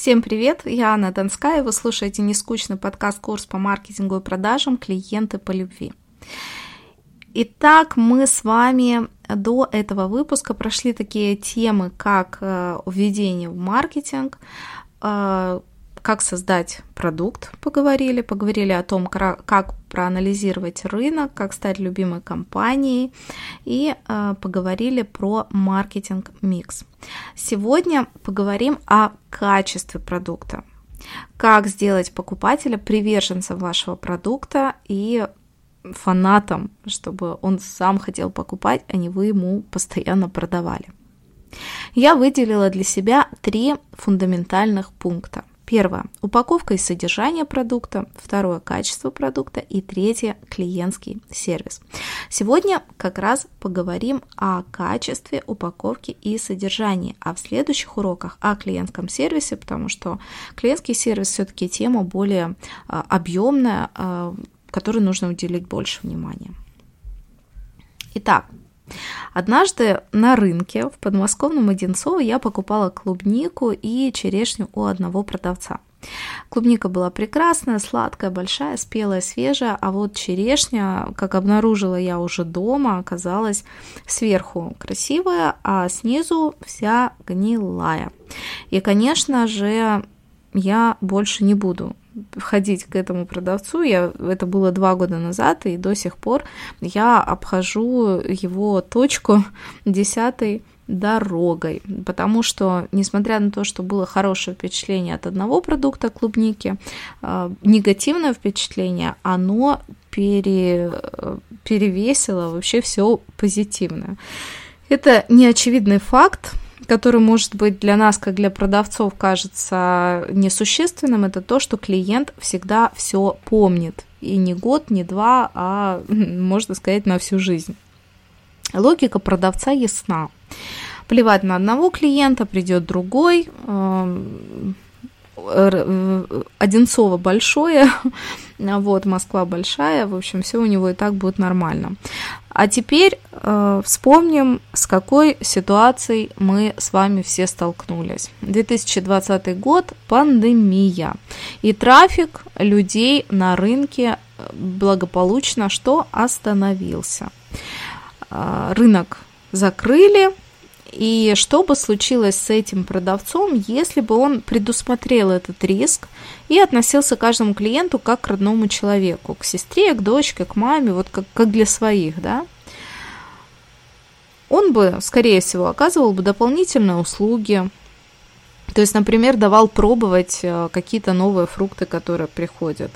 Всем привет, я Анна Донская, вы слушаете нескучный подкаст-курс по маркетингу и продажам «Клиенты по любви». Итак, мы с вами до этого выпуска прошли такие темы, как э, введение в маркетинг, э, как создать продукт, поговорили, поговорили о том, как проанализировать рынок, как стать любимой компанией и э, поговорили про маркетинг-микс. Сегодня поговорим о качестве продукта, как сделать покупателя приверженцем вашего продукта и фанатом, чтобы он сам хотел покупать, а не вы ему постоянно продавали. Я выделила для себя три фундаментальных пункта. Первое – упаковка и содержание продукта. Второе – качество продукта. И третье – клиентский сервис. Сегодня как раз поговорим о качестве упаковки и содержании, а в следующих уроках о клиентском сервисе, потому что клиентский сервис все-таки тема более а, объемная, а, которой нужно уделить больше внимания. Итак, Однажды на рынке в подмосковном Одинцово я покупала клубнику и черешню у одного продавца. Клубника была прекрасная, сладкая, большая, спелая, свежая, а вот черешня, как обнаружила я уже дома, оказалась сверху красивая, а снизу вся гнилая. И, конечно же, я больше не буду ходить к этому продавцу. Я, это было два года назад, и до сих пор я обхожу его точку десятой дорогой, потому что, несмотря на то, что было хорошее впечатление от одного продукта клубники, э, негативное впечатление, оно пере, перевесило вообще все позитивное. Это неочевидный факт, который может быть для нас, как для продавцов, кажется несущественным, это то, что клиент всегда все помнит. И не год, не два, а, можно сказать, на всю жизнь. Логика продавца ясна. Плевать на одного клиента, придет другой, эм, Одинцово большое, вот, Москва большая, в общем, все у него и так будет нормально. А теперь э, вспомним, с какой ситуацией мы с вами все столкнулись. 2020 год, пандемия. И трафик людей на рынке э, благополучно что остановился. Э, рынок закрыли, и что бы случилось с этим продавцом, если бы он предусмотрел этот риск и относился к каждому клиенту как к родному человеку, к сестре, к дочке, к маме, вот как, как для своих, да? Он бы, скорее всего, оказывал бы дополнительные услуги, то есть, например, давал пробовать э, какие-то новые фрукты, которые приходят.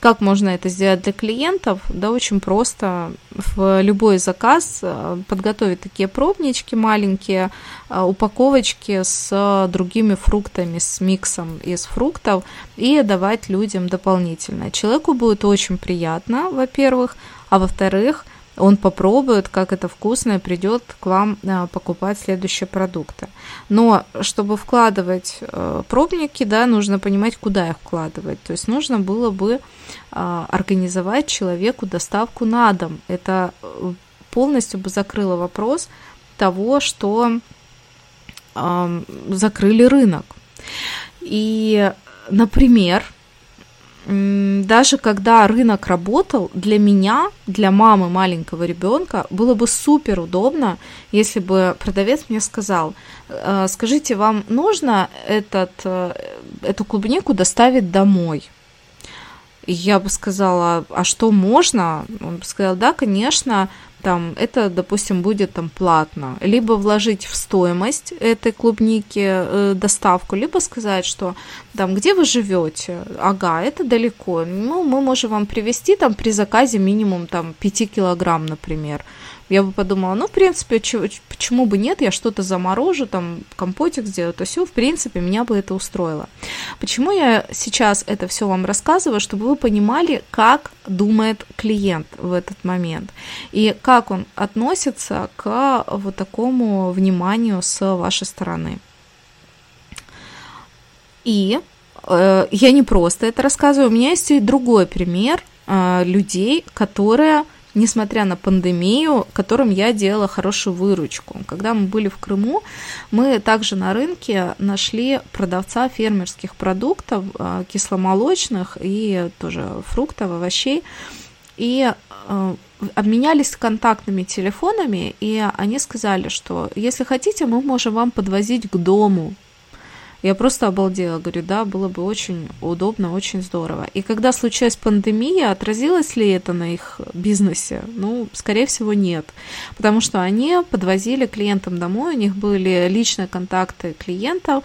Как можно это сделать для клиентов? Да очень просто. В любой заказ э, подготовить такие пробнички маленькие, э, упаковочки с другими фруктами, с миксом из фруктов и давать людям дополнительно. Человеку будет очень приятно, во-первых, а во-вторых – он попробует, как это вкусно, и придет к вам а, покупать следующие продукты. Но чтобы вкладывать э, пробники, да, нужно понимать, куда их вкладывать. То есть нужно было бы а, организовать человеку доставку на дом. Это э, полностью бы закрыло вопрос того, что закрыли рынок. И, например, даже когда рынок работал, для меня, для мамы маленького ребенка, было бы супер удобно, если бы продавец мне сказал, «Э, скажите, вам нужно этот, э, эту клубнику доставить домой? я бы сказала, а что можно? Он бы сказал, да, конечно, там, это, допустим, будет там платно, либо вложить в стоимость этой клубники э, доставку, либо сказать, что там, где вы живете, ага, это далеко, ну, мы можем вам привезти там при заказе минимум там 5 килограмм, например, я бы подумала, ну, в принципе, почему бы нет, я что-то заморожу, там, компотик сделаю, то все, в принципе, меня бы это устроило. Почему я сейчас это все вам рассказываю, чтобы вы понимали, как думает клиент в этот момент и как он относится к вот такому вниманию с вашей стороны. И э, я не просто это рассказываю, у меня есть и другой пример э, людей, которые несмотря на пандемию, которым я делала хорошую выручку. Когда мы были в Крыму, мы также на рынке нашли продавца фермерских продуктов, э, кисломолочных и тоже фруктов, овощей, и э, обменялись контактными телефонами, и они сказали, что если хотите, мы можем вам подвозить к дому. Я просто обалдела, говорю, да, было бы очень удобно, очень здорово. И когда случилась пандемия, отразилось ли это на их бизнесе? Ну, скорее всего, нет. Потому что они подвозили клиентам домой, у них были личные контакты клиентов,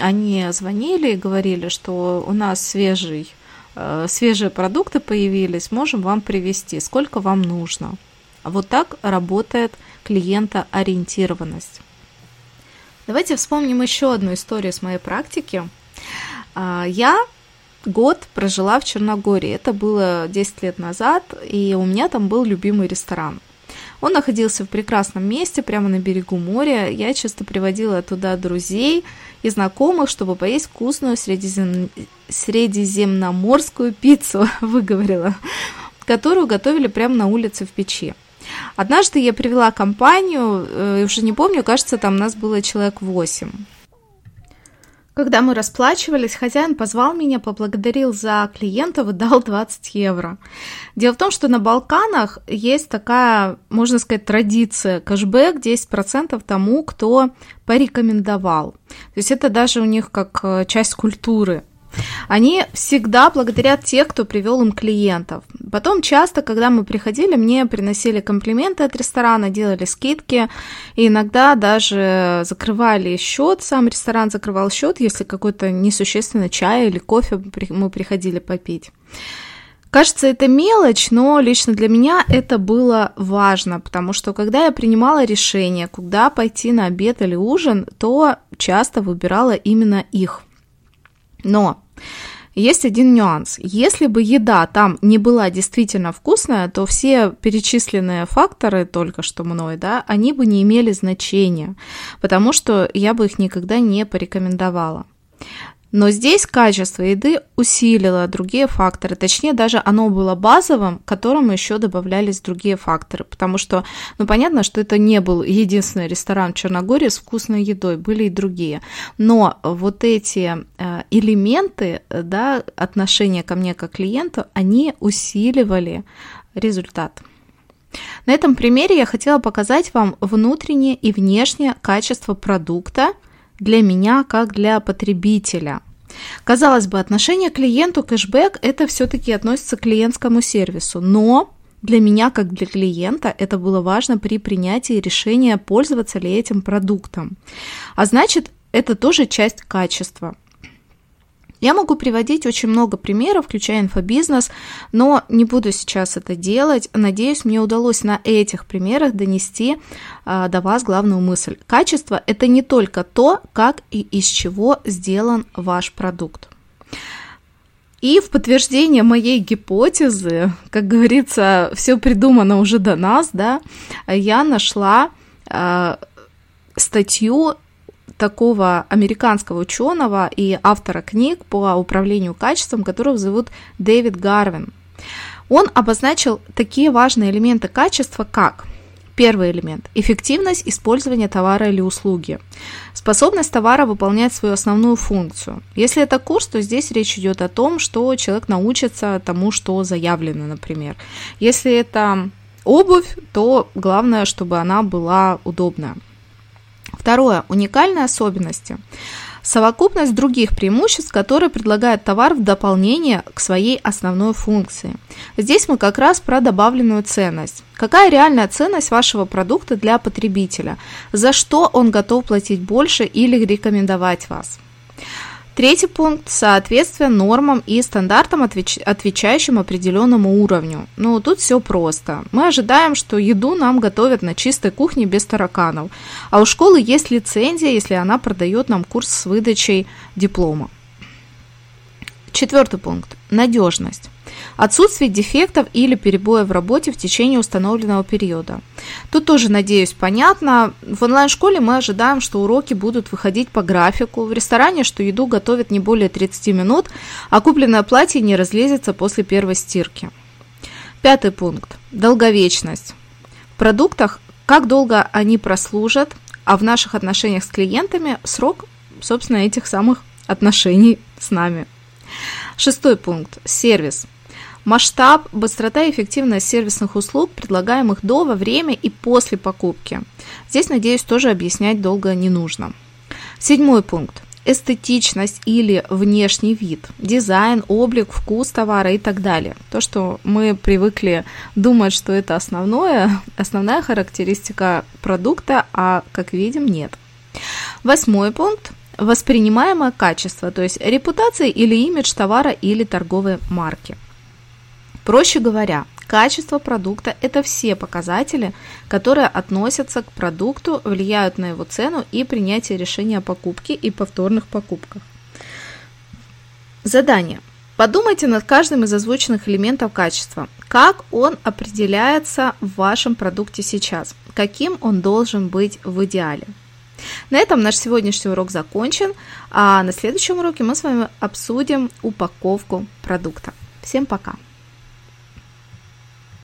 они звонили и говорили, что у нас свежий Э, свежие продукты появились, можем вам привезти, сколько вам нужно. Вот так работает клиентоориентированность. Давайте вспомним еще одну историю с моей практики. А, я год прожила в Черногории. Это было 10 лет назад, и у меня там был любимый ресторан. Он находился в прекрасном месте, прямо на берегу моря. Я часто приводила туда друзей и знакомых, чтобы поесть вкусную средизем... средиземноморскую пиццу, выговорила, которую готовили прямо на улице в печи. Однажды я привела компанию, э, уже не помню, кажется, там нас было человек восемь. Когда мы расплачивались, хозяин позвал меня, поблагодарил за клиентов и дал 20 евро. Дело в том, что на Балканах есть такая, можно сказать, традиция, кэшбэк 10% тому, кто порекомендовал. То есть это даже у них как э, часть культуры – они всегда благодарят тех, кто привел им клиентов. Потом часто, когда мы приходили, мне приносили комплименты от ресторана, делали скидки, и иногда даже закрывали счет, сам ресторан закрывал счет, если какой-то несущественный чай или кофе мы приходили попить. Кажется, это мелочь, но лично для меня это было важно, потому что когда я принимала решение, куда пойти на обед или ужин, то часто выбирала именно их. Но есть один нюанс. Если бы еда там не была действительно вкусная, то все перечисленные факторы только что мной, да, они бы не имели значения, потому что я бы их никогда не порекомендовала. Но здесь качество еды усилило другие факторы, точнее даже оно было базовым, к которому еще добавлялись другие факторы, потому что, ну понятно, что это не был единственный ресторан в Черногории с вкусной едой, были и другие, но вот эти э, элементы, да, отношения ко мне как клиенту, они усиливали результат. На этом примере я хотела показать вам внутреннее и внешнее качество продукта – для меня как для потребителя. Казалось бы, отношение клиенту, кэшбэк, это все-таки относится к клиентскому сервису, но для меня, как для клиента, это было важно при принятии решения, пользоваться ли этим продуктом. А значит, это тоже часть качества. Я могу приводить очень много примеров, включая инфобизнес, но не буду сейчас это делать. Надеюсь, мне удалось на этих примерах донести а, до вас главную мысль. Качество – это не только то, как и из чего сделан ваш продукт. И в подтверждение моей гипотезы, как говорится, все придумано уже до нас, да, я нашла э, статью такого американского ученого и автора книг по управлению качеством, которого зовут Дэвид Гарвин. Он обозначил такие важные элементы качества, как Первый элемент – эффективность использования товара или услуги. Способность товара выполнять свою основную функцию. Если это курс, то здесь речь идет о том, что человек научится тому, что заявлено, например. Если это обувь, то главное, чтобы она была удобная. Второе. Уникальные особенности. Совокупность других преимуществ, которые предлагает товар в дополнение к своей основной функции. Здесь мы как раз про добавленную ценность. Какая реальная ценность вашего продукта для потребителя? За что он готов платить больше или рекомендовать вас? Третий пункт – соответствие нормам и стандартам, отвеч... отвечающим определенному уровню. Ну, тут все просто. Мы ожидаем, что еду нам готовят на чистой кухне без тараканов, а у школы есть лицензия, если она продает нам курс с выдачей диплома. Четвертый пункт – надежность. Отсутствие дефектов или перебоя в работе в течение установленного периода. Тут тоже, надеюсь, понятно. В онлайн-школе мы ожидаем, что уроки будут выходить по графику. В ресторане, что еду готовят не более 30 минут, а купленное платье не разлезется после первой стирки. Пятый пункт. Долговечность. В продуктах, как долго они прослужат, а в наших отношениях с клиентами срок, собственно, этих самых отношений с нами. Шестой пункт. Сервис. Масштаб, быстрота и эффективность сервисных услуг, предлагаемых до, во время и после покупки. Здесь, надеюсь, тоже объяснять долго не нужно. Седьмой пункт эстетичность или внешний вид, дизайн, облик, вкус товара и так далее. То, что мы привыкли думать, что это основное, основная характеристика продукта, а как видим, нет. Восьмой пункт – воспринимаемое качество, то есть репутация или имидж товара или торговой марки. Проще говоря, Качество продукта – это все показатели, которые относятся к продукту, влияют на его цену и принятие решения о покупке и повторных покупках. Задание. Подумайте над каждым из озвученных элементов качества. Как он определяется в вашем продукте сейчас? Каким он должен быть в идеале? На этом наш сегодняшний урок закончен, а на следующем уроке мы с вами обсудим упаковку продукта. Всем пока!